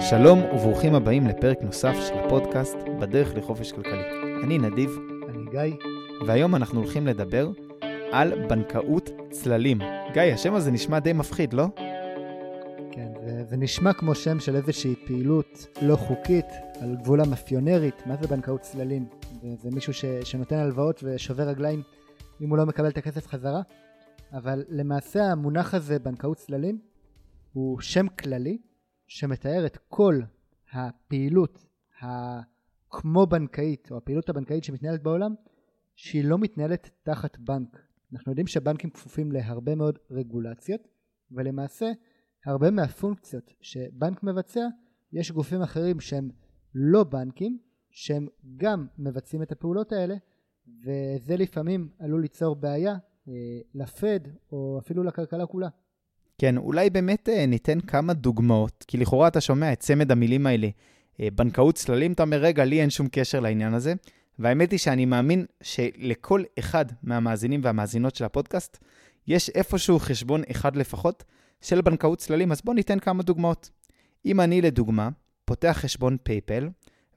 שלום וברוכים הבאים לפרק נוסף של הפודקאסט בדרך לחופש כלכלי. אני נדיב. אני גיא. והיום אנחנו הולכים לדבר על בנקאות צללים. גיא, השם הזה נשמע די מפחיד, לא? כן, זה, זה נשמע כמו שם של איזושהי פעילות לא חוקית, על גבול המאפיונרית. מה זה בנקאות צללים? זה, זה מישהו ש, שנותן הלוואות ושובר רגליים אם הוא לא מקבל את הכסף חזרה. אבל למעשה המונח הזה, בנקאות צללים, הוא שם כללי שמתאר את כל הפעילות הכמו בנקאית, או הפעילות הבנקאית שמתנהלת בעולם, שהיא לא מתנהלת תחת בנק. אנחנו יודעים שבנקים כפופים להרבה מאוד רגולציות, ולמעשה הרבה מהפונקציות שבנק מבצע, יש גופים אחרים שהם לא בנקים, שהם גם מבצעים את הפעולות האלה, וזה לפעמים עלול ליצור בעיה אה, לפד או אפילו לכלכלה כולה. כן, אולי באמת אה, ניתן כמה דוגמאות, כי לכאורה אתה שומע את צמד המילים האלה, אה, בנקאות צללים, אתה אומר, רגע, לי אין שום קשר לעניין הזה. והאמת היא שאני מאמין שלכל אחד מהמאזינים והמאזינות של הפודקאסט, יש איפשהו חשבון אחד לפחות של בנקאות צללים, אז בואו ניתן כמה דוגמאות. אם אני, לדוגמה, פותח חשבון פייפל,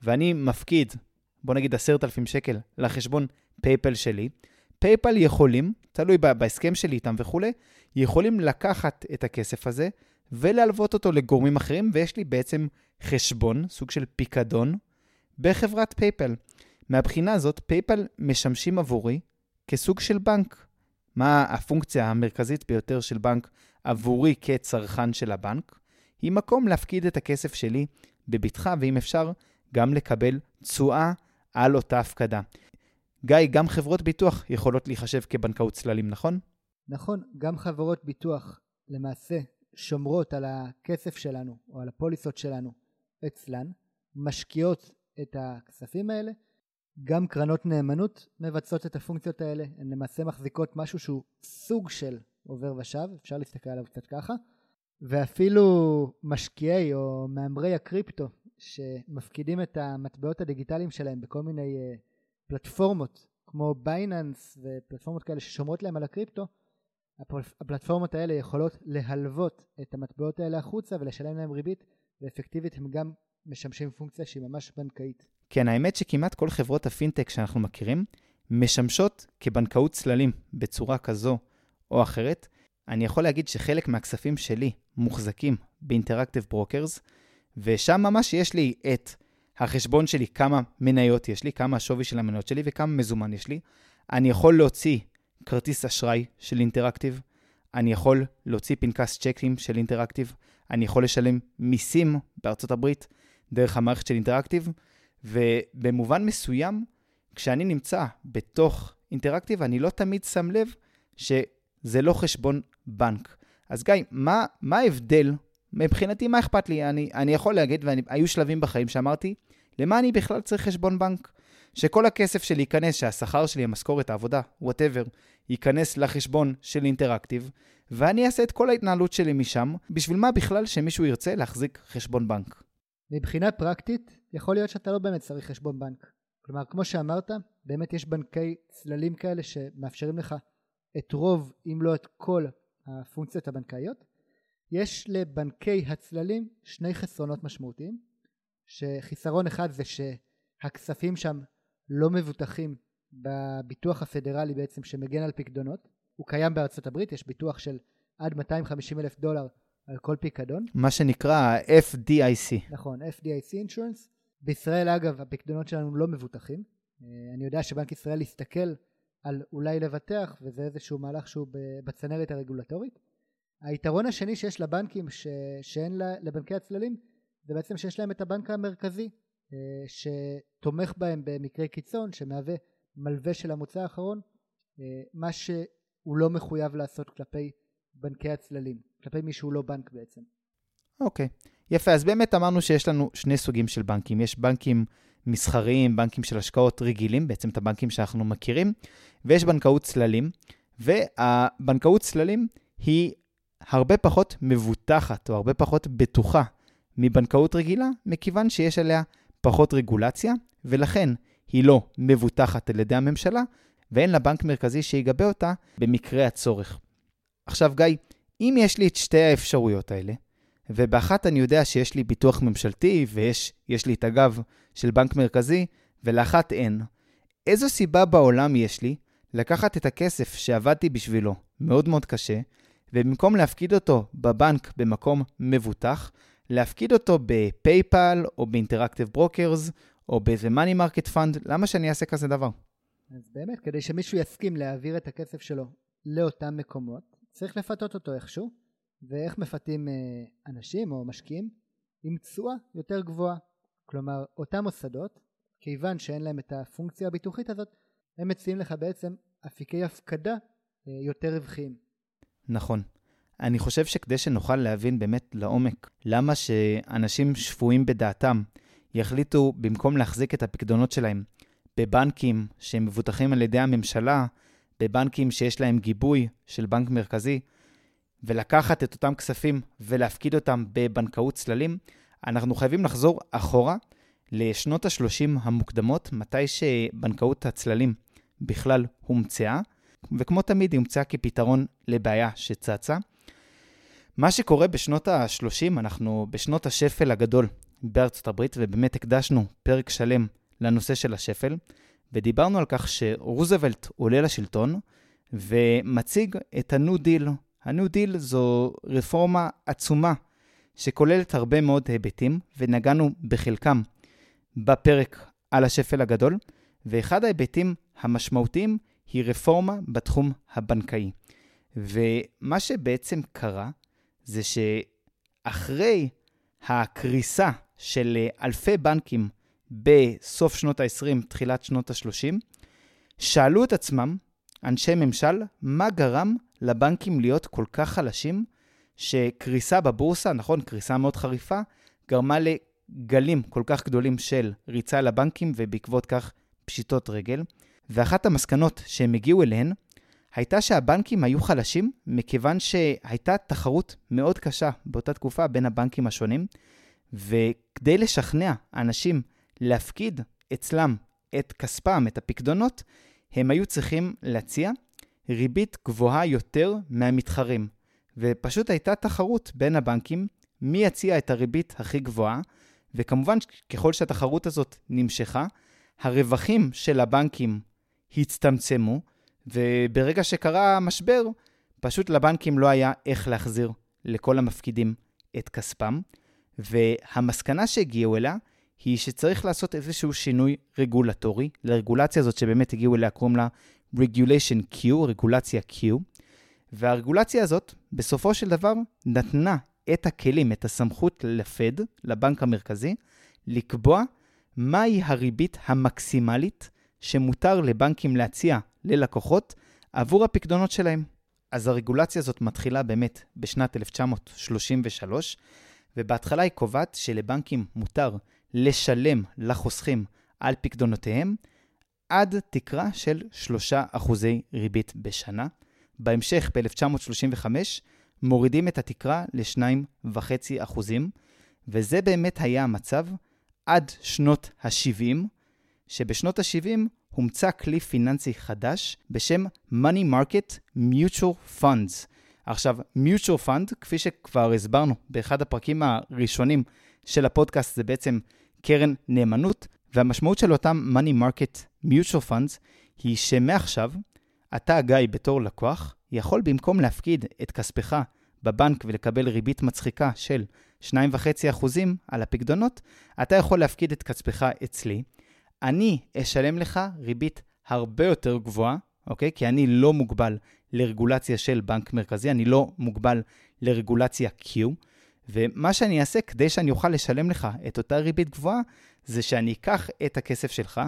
ואני מפקיד, בוא נגיד עשרת אלפים שקל, לחשבון PayPal שלי, PayPal יכולים, תלוי בהסכם שלי איתם וכולי, יכולים לקחת את הכסף הזה ולהלוות אותו לגורמים אחרים, ויש לי בעצם חשבון, סוג של פיקדון, בחברת PayPal. מהבחינה הזאת, PayPal משמשים עבורי כסוג של בנק. מה הפונקציה המרכזית ביותר של בנק עבורי כצרכן של הבנק? היא מקום להפקיד את הכסף שלי בבטחה, ואם אפשר, גם לקבל תשואה על אותה הפקדה. גיא, גם חברות ביטוח יכולות להיחשב כבנקאות צללים, נכון? נכון, גם חברות ביטוח למעשה שומרות על הכסף שלנו או על הפוליסות שלנו אצלן, משקיעות את הכספים האלה, גם קרנות נאמנות מבצעות את הפונקציות האלה, הן למעשה מחזיקות משהו שהוא סוג של עובר ושב, אפשר להסתכל עליו קצת ככה, ואפילו משקיעי או מהמרי הקריפטו שמפקידים את המטבעות הדיגיטליים שלהם בכל מיני אה, פלטפורמות כמו Binance ופלטפורמות כאלה ששומרות להם על הקריפטו, הפלטפורמות האלה יכולות להלוות את המטבעות האלה החוצה ולשלם להם ריבית, ואפקטיבית הם גם משמשים פונקציה שהיא ממש בנקאית. כן, האמת שכמעט כל חברות הפינטק שאנחנו מכירים משמשות כבנקאות צללים בצורה כזו או אחרת. אני יכול להגיד שחלק מהכספים שלי מוחזקים ב Interactive Brokers, ושם ממש יש לי את החשבון שלי, כמה מניות יש לי, כמה השווי של המניות שלי וכמה מזומן יש לי. אני יכול להוציא כרטיס אשראי של Interactive, אני יכול להוציא פנקס צ'קים של Interactive, אני יכול לשלם מיסים בארצות הברית דרך המערכת של Interactive, ובמובן מסוים, כשאני נמצא בתוך Interactive, אני לא תמיד שם לב שזה לא חשבון בנק. אז גיא, מה, מה ההבדל? מבחינתי, מה אכפת לי? אני, אני יכול להגיד, והיו שלבים בחיים שאמרתי, למה אני בכלל צריך חשבון בנק? שכל הכסף שלי ייכנס, שהשכר שלי, המשכורת, העבודה, whatever, ייכנס לחשבון של Interactive, ואני אעשה את כל ההתנהלות שלי משם, בשביל מה בכלל שמישהו ירצה להחזיק חשבון בנק? מבחינה פרקטית, יכול להיות שאתה לא באמת צריך חשבון בנק. כלומר, כמו שאמרת, באמת יש בנקי צללים כאלה שמאפשרים לך את רוב, אם לא את כל, הפונקציות הבנקאיות. יש לבנקי הצללים שני חסרונות משמעותיים, שחיסרון אחד זה שהכספים שם לא מבוטחים בביטוח הפדרלי בעצם שמגן על פקדונות. הוא קיים בארצות הברית, יש ביטוח של עד 250 אלף דולר על כל פיקדון. מה שנקרא FDIC. נכון, FDIC insurance. בישראל אגב הפיקדונות שלנו לא מבוטחים. אה, אני יודע שבנק ישראל יסתכל על אולי לבטח וזה איזשהו מהלך שהוא בצנרת הרגולטורית. היתרון השני שיש לבנקים ש... שאין לבנקי הצללים זה בעצם שיש להם את הבנק המרכזי אה, שתומך בהם במקרי קיצון שמהווה מלווה של המוצא האחרון אה, מה שהוא לא מחויב לעשות כלפי בנקי הצללים כלפי מי שהוא לא בנק בעצם. אוקיי okay. יפה אז באמת אמרנו שיש לנו שני סוגים של בנקים יש בנקים מסחריים בנקים של השקעות רגילים בעצם את הבנקים שאנחנו מכירים ויש בנקאות צללים והבנקאות צללים היא הרבה פחות מבוטחת או הרבה פחות בטוחה מבנקאות רגילה מכיוון שיש עליה פחות רגולציה, ולכן היא לא מבוטחת על ידי הממשלה, ואין לה בנק מרכזי שיגבה אותה במקרה הצורך. עכשיו, גיא, אם יש לי את שתי האפשרויות האלה, ובאחת אני יודע שיש לי ביטוח ממשלתי ויש לי את הגב של בנק מרכזי, ולאחת אין. איזו סיבה בעולם יש לי לקחת את הכסף שעבדתי בשבילו מאוד מאוד קשה, ובמקום להפקיד אותו בבנק במקום מבוטח, להפקיד אותו ב PayPal או ב Interactive Brokers או באיזה money market fund, למה שאני אעשה כזה דבר? אז באמת, כדי שמישהו יסכים להעביר את הכסף שלו לאותם מקומות, צריך לפתות אותו איכשהו, ואיך מפתים אה, אנשים או משקיעים? עם תשואה יותר גבוהה. כלומר, אותם מוסדות, כיוון שאין להם את הפונקציה הביטוחית הזאת, הם מציעים לך בעצם אפיקי הפקדה אה, יותר רווחיים. נכון. אני חושב שכדי שנוכל להבין באמת לעומק למה שאנשים שפויים בדעתם יחליטו במקום להחזיק את הפקדונות שלהם בבנקים שהם מבוטחים על ידי הממשלה, בבנקים שיש להם גיבוי של בנק מרכזי, ולקחת את אותם כספים ולהפקיד אותם בבנקאות צללים, אנחנו חייבים לחזור אחורה לשנות ה-30 המוקדמות, מתי שבנקאות הצללים בכלל הומצאה, וכמו תמיד היא הומצאה כפתרון לבעיה שצצה. מה שקורה בשנות ה-30, אנחנו בשנות השפל הגדול בארצות הברית, ובאמת הקדשנו פרק שלם לנושא של השפל, ודיברנו על כך שרוזוולט עולה לשלטון ומציג את ה-New Deal. ה-New Deal זו רפורמה עצומה שכוללת הרבה מאוד היבטים, ונגענו בחלקם בפרק על השפל הגדול, ואחד ההיבטים המשמעותיים היא רפורמה בתחום הבנקאי. ומה שבעצם קרה, זה שאחרי הקריסה של אלפי בנקים בסוף שנות ה-20, תחילת שנות ה-30, שאלו את עצמם, אנשי ממשל, מה גרם לבנקים להיות כל כך חלשים, שקריסה בבורסה, נכון, קריסה מאוד חריפה, גרמה לגלים כל כך גדולים של ריצה לבנקים, ובעקבות כך פשיטות רגל. ואחת המסקנות שהם הגיעו אליהן, הייתה שהבנקים היו חלשים מכיוון שהייתה תחרות מאוד קשה באותה תקופה בין הבנקים השונים, וכדי לשכנע אנשים להפקיד אצלם את כספם, את הפקדונות, הם היו צריכים להציע ריבית גבוהה יותר מהמתחרים. ופשוט הייתה תחרות בין הבנקים, מי יציע את הריבית הכי גבוהה, וכמובן, ככל שהתחרות הזאת נמשכה, הרווחים של הבנקים הצטמצמו, וברגע שקרה המשבר, פשוט לבנקים לא היה איך להחזיר לכל המפקידים את כספם, והמסקנה שהגיעו אליה היא שצריך לעשות איזשהו שינוי רגולטורי. לרגולציה הזאת שבאמת הגיעו אליה קוראים לה Regulation Q, רגולציה Q, והרגולציה הזאת בסופו של דבר נתנה את הכלים, את הסמכות לפד, לבנק המרכזי, לקבוע מהי הריבית המקסימלית שמותר לבנקים להציע ללקוחות עבור הפקדונות שלהם. אז הרגולציה הזאת מתחילה באמת בשנת 1933, ובהתחלה היא קובעת שלבנקים מותר לשלם לחוסכים על פקדונותיהם עד תקרה של 3% ריבית בשנה. בהמשך, ב-1935, מורידים את התקרה ל-2.5%, וזה באמת היה המצב עד שנות ה-70, שבשנות ה-70 הומצא כלי פיננסי חדש בשם Money Market Mutual Funds. עכשיו, Mutual Fund, כפי שכבר הסברנו באחד הפרקים הראשונים של הפודקאסט, זה בעצם קרן נאמנות, והמשמעות של אותם Money Market Mutual Funds היא שמעכשיו, אתה, גיא, בתור לקוח, יכול במקום להפקיד את כספך בבנק ולקבל ריבית מצחיקה של 2.5% על הפקדונות, אתה יכול להפקיד את כספך אצלי. אני אשלם לך ריבית הרבה יותר גבוהה, אוקיי? כי אני לא מוגבל לרגולציה של בנק מרכזי, אני לא מוגבל לרגולציה Q, ומה שאני אעשה כדי שאני אוכל לשלם לך את אותה ריבית גבוהה, זה שאני אקח את הכסף שלך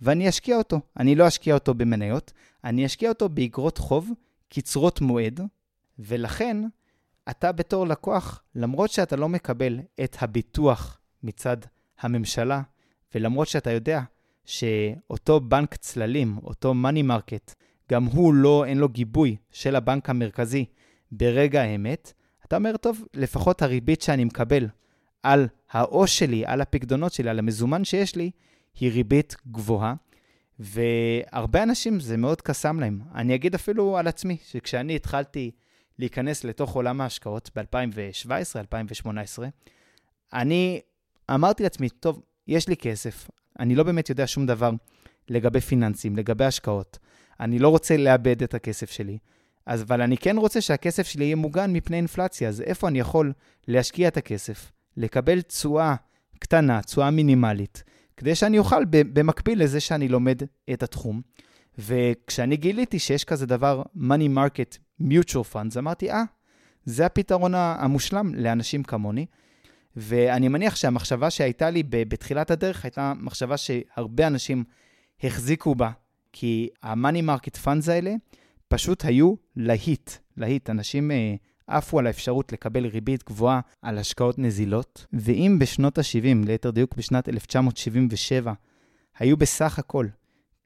ואני אשקיע אותו. אני לא אשקיע אותו במניות, אני אשקיע אותו באגרות חוב קצרות מועד, ולכן אתה בתור לקוח, למרות שאתה לא מקבל את הביטוח מצד הממשלה, ולמרות שאתה יודע שאותו בנק צללים, אותו money market, גם הוא לא, אין לו גיבוי של הבנק המרכזי ברגע האמת, אתה אומר, טוב, לפחות הריבית שאני מקבל על העו"ש שלי, על הפקדונות שלי, על המזומן שיש לי, היא ריבית גבוהה. והרבה אנשים זה מאוד קסם להם. אני אגיד אפילו על עצמי, שכשאני התחלתי להיכנס לתוך עולם ההשקעות ב-2017-2018, אני אמרתי לעצמי, טוב, יש לי כסף, אני לא באמת יודע שום דבר לגבי פיננסים, לגבי השקעות. אני לא רוצה לאבד את הכסף שלי, אז, אבל אני כן רוצה שהכסף שלי יהיה מוגן מפני אינפלציה, אז איפה אני יכול להשקיע את הכסף, לקבל תשואה קטנה, תשואה מינימלית, כדי שאני אוכל במקביל לזה שאני לומד את התחום. וכשאני גיליתי שיש כזה דבר, money market mutual funds, אמרתי, אה, זה הפתרון המושלם לאנשים כמוני. ואני מניח שהמחשבה שהייתה לי בתחילת הדרך הייתה מחשבה שהרבה אנשים החזיקו בה, כי ה-money market funds האלה פשוט היו להיט, להיט. אנשים אה, עפו על האפשרות לקבל ריבית גבוהה על השקעות נזילות, ואם בשנות ה-70, ליתר דיוק בשנת 1977, היו בסך הכל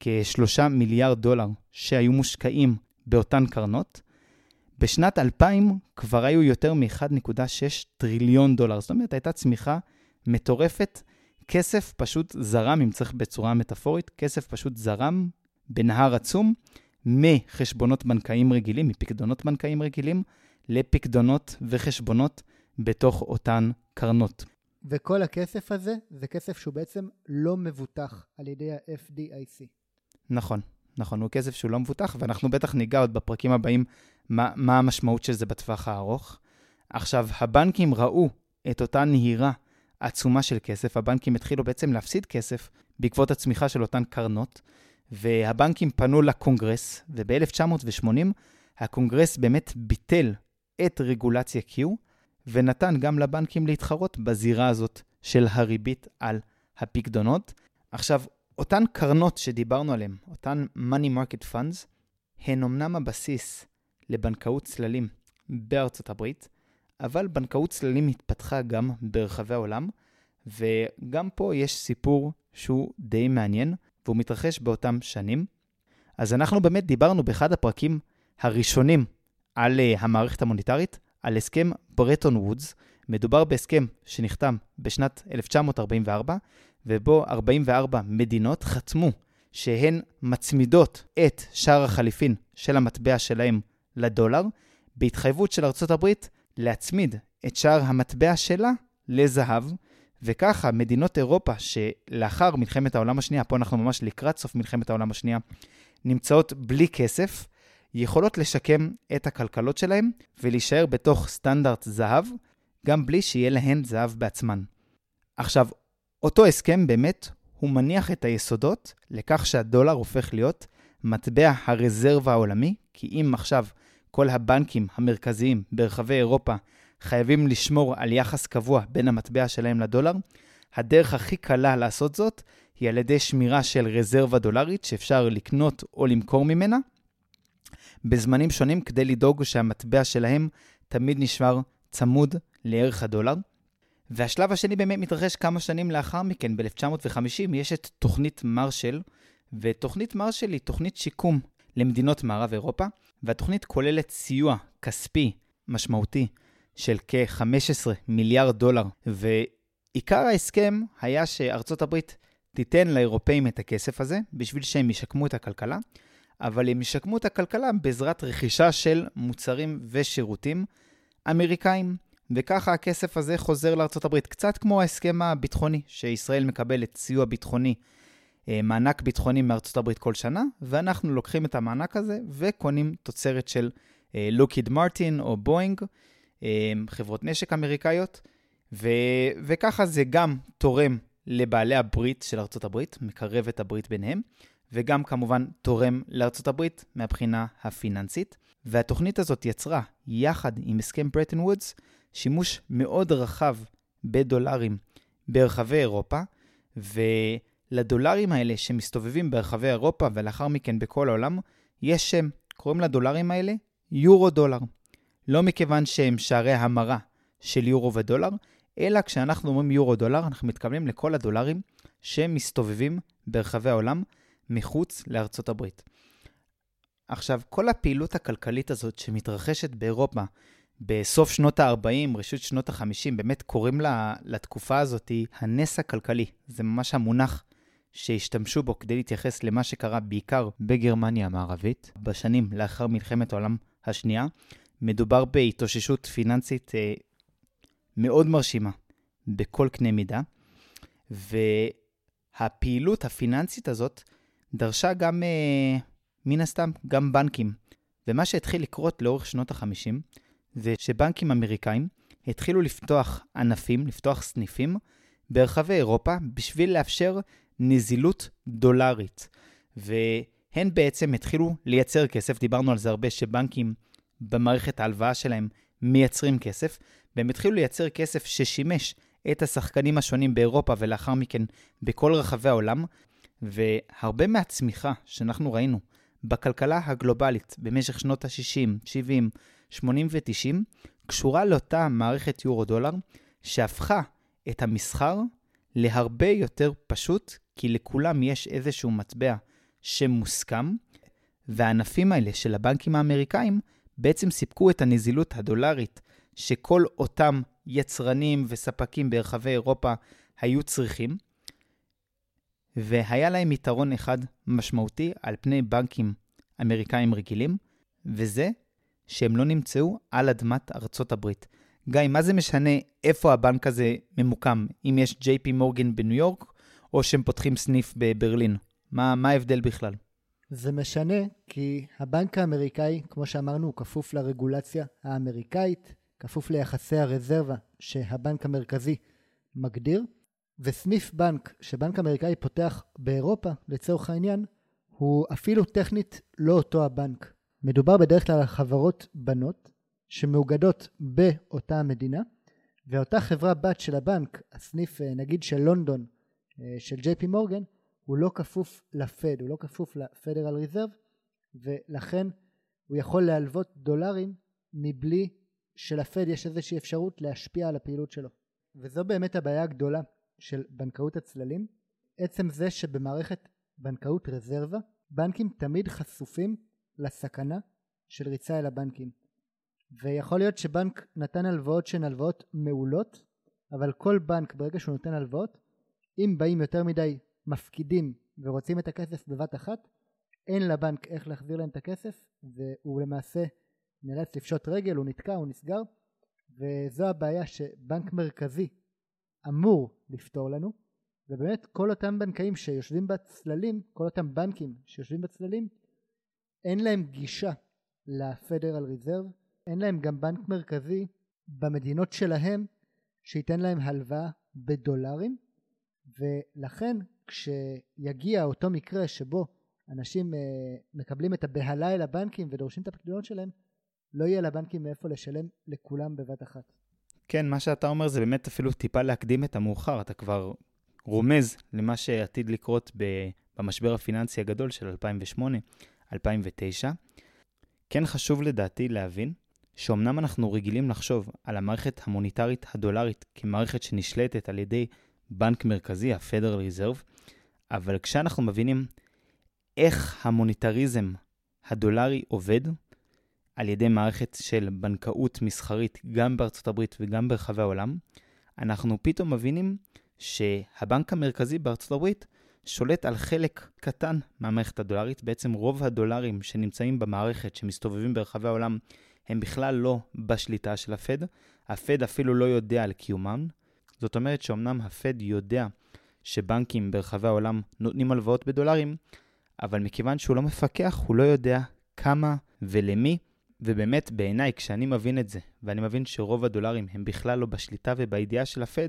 כ-3 מיליארד דולר שהיו מושקעים באותן קרנות, בשנת 2000 כבר היו יותר מ-1.6 טריליון דולר. זאת אומרת, הייתה צמיחה מטורפת. כסף פשוט זרם, אם צריך בצורה מטאפורית, כסף פשוט זרם בנהר עצום מחשבונות בנקאיים רגילים, מפקדונות בנקאיים רגילים, לפקדונות וחשבונות בתוך אותן קרנות. וכל הכסף הזה זה כסף שהוא בעצם לא מבוטח על ידי ה-FDIC. נכון, נכון, הוא כסף שהוא לא מבוטח, ואנחנו בטח ניגע עוד בפרקים הבאים מה, מה המשמעות של זה בטווח הארוך. עכשיו, הבנקים ראו את אותה נהירה עצומה של כסף, הבנקים התחילו בעצם להפסיד כסף בעקבות הצמיחה של אותן קרנות, והבנקים פנו לקונגרס, וב-1980 הקונגרס באמת ביטל את רגולציה Q, ונתן גם לבנקים להתחרות בזירה הזאת של הריבית על הפקדונות. עכשיו, אותן קרנות שדיברנו עליהן, אותן money market funds, הן אמנם הבסיס לבנקאות צללים בארצות הברית, אבל בנקאות צללים התפתחה גם ברחבי העולם, וגם פה יש סיפור שהוא די מעניין, והוא מתרחש באותם שנים. אז אנחנו באמת דיברנו באחד הפרקים הראשונים על uh, המערכת המוניטרית, על הסכם ברטון וודס. מדובר בהסכם שנחתם בשנת 1944, ובו 44 מדינות חתמו שהן מצמידות את שער החליפין של המטבע שלהם לדולר, בהתחייבות של ארצות הברית להצמיד את שער המטבע שלה לזהב, וככה מדינות אירופה שלאחר מלחמת העולם השנייה, פה אנחנו ממש לקראת סוף מלחמת העולם השנייה, נמצאות בלי כסף, יכולות לשקם את הכלכלות שלהם ולהישאר בתוך סטנדרט זהב, גם בלי שיהיה להן זהב בעצמן. עכשיו, אותו הסכם באמת, הוא מניח את היסודות לכך שהדולר הופך להיות מטבע הרזרבה העולמי, כי אם עכשיו כל הבנקים המרכזיים ברחבי אירופה חייבים לשמור על יחס קבוע בין המטבע שלהם לדולר, הדרך הכי קלה לעשות זאת היא על ידי שמירה של רזרבה דולרית שאפשר לקנות או למכור ממנה בזמנים שונים כדי לדאוג שהמטבע שלהם תמיד נשמר צמוד לערך הדולר. והשלב השני באמת מתרחש כמה שנים לאחר מכן, ב-1950, יש את תוכנית מרשל, ותוכנית מרשל היא תוכנית שיקום למדינות מערב אירופה, והתוכנית כוללת סיוע כספי משמעותי של כ-15 מיליארד דולר, ועיקר ההסכם היה שארצות הברית תיתן לאירופאים את הכסף הזה בשביל שהם ישקמו את הכלכלה, אבל הם ישקמו את הכלכלה בעזרת רכישה של מוצרים ושירותים אמריקאים. וככה הכסף הזה חוזר הברית, קצת כמו ההסכם הביטחוני, שישראל מקבלת סיוע ביטחוני אה, מענק ביטחוני הברית כל שנה, ואנחנו לוקחים את המענק הזה וקונים תוצרת של לוקיד מרטין או בואינג, אה, חברות נשק אמריקאיות, ו- וככה זה גם תורם לבעלי הברית של הברית, מקרב את הברית ביניהם, וגם כמובן תורם הברית מהבחינה הפיננסית. והתוכנית הזאת יצרה, יחד עם הסכם ברטן וודס, שימוש מאוד רחב בדולרים ברחבי אירופה, ו... לדולרים האלה שמסתובבים ברחבי אירופה ולאחר מכן בכל העולם, יש שם, קוראים לדולרים האלה יורו דולר. לא מכיוון שהם שערי המרה של יורו ודולר, אלא כשאנחנו אומרים יורו דולר, אנחנו מתכוונים לכל הדולרים שמסתובבים ברחבי העולם מחוץ לארצות הברית. עכשיו, כל הפעילות הכלכלית הזאת שמתרחשת באירופה בסוף שנות ה-40, ראשית שנות ה-50, באמת קוראים לה, לתקופה הזאת הנס הכלכלי. זה ממש המונח שהשתמשו בו כדי להתייחס למה שקרה בעיקר בגרמניה המערבית, בשנים לאחר מלחמת העולם השנייה, מדובר בהתאוששות פיננסית אה, מאוד מרשימה בכל קנה מידה, והפעילות הפיננסית הזאת דרשה גם, אה, מן הסתם, גם בנקים. ומה שהתחיל לקרות לאורך שנות ה-50, זה שבנקים אמריקאים התחילו לפתוח ענפים, לפתוח סניפים ברחבי אירופה בשביל לאפשר נזילות דולרית. והן בעצם התחילו לייצר כסף, דיברנו על זה הרבה, שבנקים במערכת ההלוואה שלהם מייצרים כסף, והם התחילו לייצר כסף ששימש את השחקנים השונים באירופה ולאחר מכן בכל רחבי העולם, והרבה מהצמיחה שאנחנו ראינו בכלכלה הגלובלית במשך שנות ה-60, 70, 80 ו-90, קשורה לאותה מערכת יורו-דולר, שהפכה את המסחר להרבה יותר פשוט, כי לכולם יש איזשהו מטבע שמוסכם, והענפים האלה של הבנקים האמריקאים בעצם סיפקו את הנזילות הדולרית שכל אותם יצרנים וספקים ברחבי אירופה היו צריכים, והיה להם יתרון אחד משמעותי על פני בנקים אמריקאים רגילים, וזה שהם לא נמצאו על אדמת ארצות הברית. גיא, מה זה משנה איפה הבנק הזה ממוקם? אם יש JP מורגן בניו יורק, או שהם פותחים סניף בברלין? מה, מה ההבדל בכלל? זה משנה כי הבנק האמריקאי, כמו שאמרנו, הוא כפוף לרגולציה האמריקאית, כפוף ליחסי הרזרבה שהבנק המרכזי מגדיר, וסניף בנק שבנק אמריקאי פותח באירופה, לצורך העניין, הוא אפילו טכנית לא אותו הבנק. מדובר בדרך כלל על חברות בנות שמאוגדות באותה המדינה, ואותה חברה בת של הבנק, הסניף אה, נגיד של לונדון, אה, של ג'יי פי מורגן, הוא לא כפוף לפד, הוא לא כפוף לפדרל ריזרב, ולכן הוא יכול להלוות דולרים מבלי שלפד יש איזושהי אפשרות להשפיע על הפעילות שלו. וזו באמת הבעיה הגדולה של בנקאות הצללים, עצם זה שבמערכת בנקאות רזרבה, בנקים תמיד חשופים לסכנה של ריצה אל הבנקים. ויכול להיות שבנק נתן הלוואות שהן הלוואות מעולות, אבל כל בנק ברגע שהוא נותן הלוואות, אם באים יותר מדי מפקידים ורוצים את הכסף בבת אחת, אין לבנק איך להחזיר להם את הכסף, והוא למעשה נאלץ לפשוט רגל, הוא נתקע, הוא נסגר, וזו הבעיה שבנק מרכזי אמור לפתור לנו, ובאמת כל אותם בנקאים שיושבים בצללים, כל אותם בנקים שיושבים בצללים, אין להם גישה לפדרל ריזרב, אין להם גם בנק מרכזי במדינות שלהם שייתן להם הלוואה בדולרים, ולכן כשיגיע אותו מקרה שבו אנשים אה, מקבלים את הבהלה אל הבנקים ודורשים את הפקדונות שלהם, לא יהיה לבנקים מאיפה לשלם לכולם בבת אחת. כן, מה שאתה אומר זה באמת אפילו טיפה להקדים את המאוחר. אתה כבר רומז למה שעתיד לקרות במשבר הפיננסי הגדול של 2008-2009. כן חשוב לדעתי להבין שאומנם אנחנו רגילים לחשוב על המערכת המוניטרית הדולרית כמערכת שנשלטת על ידי בנק מרכזי, ה-Federal Reserve, אבל כשאנחנו מבינים איך המוניטריזם הדולרי עובד, על ידי מערכת של בנקאות מסחרית גם בארצות הברית וגם ברחבי העולם, אנחנו פתאום מבינים שהבנק המרכזי בארצות הברית שולט על חלק קטן מהמערכת הדולרית. בעצם רוב הדולרים שנמצאים במערכת, שמסתובבים ברחבי העולם, הם בכלל לא בשליטה של הפד. הפד אפילו לא יודע על קיומם. זאת אומרת שאומנם הפד יודע שבנקים ברחבי העולם נותנים הלוואות בדולרים, אבל מכיוון שהוא לא מפקח, הוא לא יודע כמה ולמי ובאמת, בעיניי, כשאני מבין את זה, ואני מבין שרוב הדולרים הם בכלל לא בשליטה ובידיעה של הפד,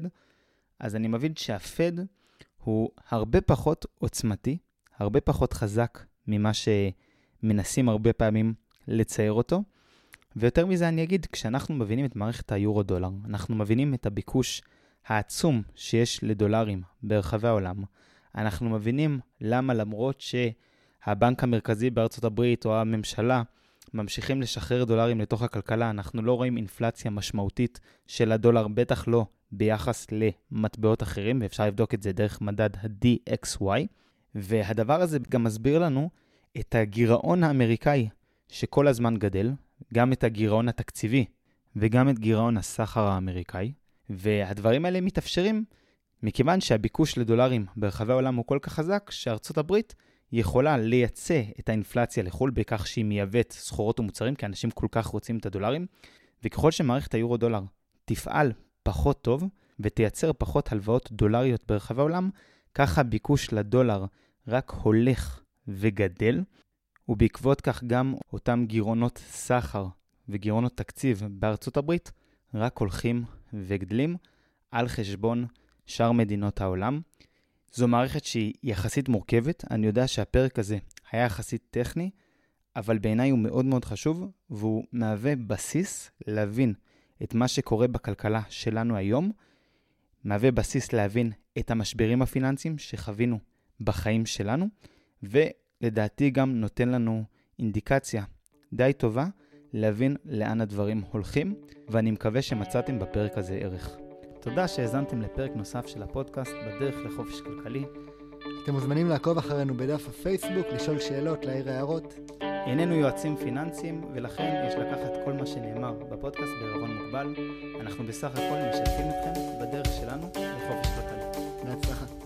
אז אני מבין שהפד הוא הרבה פחות עוצמתי, הרבה פחות חזק ממה שמנסים הרבה פעמים לצייר אותו. ויותר מזה אני אגיד, כשאנחנו מבינים את מערכת היורו-דולר, אנחנו מבינים את הביקוש העצום שיש לדולרים ברחבי העולם, אנחנו מבינים למה למרות שהבנק המרכזי בארצות הברית או הממשלה ממשיכים לשחרר דולרים לתוך הכלכלה, אנחנו לא רואים אינפלציה משמעותית של הדולר, בטח לא ביחס למטבעות אחרים, ואפשר לבדוק את זה דרך מדד ה-DXY. והדבר הזה גם מסביר לנו את הגירעון האמריקאי שכל הזמן גדל, גם את הגירעון התקציבי וגם את גירעון הסחר האמריקאי, והדברים האלה מתאפשרים מכיוון שהביקוש לדולרים ברחבי העולם הוא כל כך חזק, שארצות הברית יכולה לייצא את האינפלציה לחו"ל בכך שהיא מייבאת סחורות ומוצרים, כי אנשים כל כך רוצים את הדולרים, וככל שמערכת היורו-דולר תפעל פחות טוב ותייצר פחות הלוואות דולריות ברחבי העולם, ככה הביקוש לדולר רק הולך וגדל, ובעקבות כך גם אותם גירעונות סחר וגירעונות תקציב בארצות הברית רק הולכים וגדלים על חשבון שאר מדינות העולם. זו מערכת שהיא יחסית מורכבת, אני יודע שהפרק הזה היה יחסית טכני, אבל בעיניי הוא מאוד מאוד חשוב, והוא מהווה בסיס להבין את מה שקורה בכלכלה שלנו היום, מהווה בסיס להבין את המשברים הפיננסיים שחווינו בחיים שלנו, ולדעתי גם נותן לנו אינדיקציה די טובה להבין לאן הדברים הולכים, ואני מקווה שמצאתם בפרק הזה ערך. תודה שהאזנתם לפרק נוסף של הפודקאסט בדרך לחופש כלכלי. אתם מוזמנים לעקוב אחרינו בדף הפייסבוק, לשאול שאלות, להעיר הערות. איננו יועצים פיננסיים, ולכן יש לקחת כל מה שנאמר בפודקאסט בערבון מוגבל. אנחנו בסך הכל משתפים אתכם בדרך שלנו לחופש כלכלי. בהצלחה.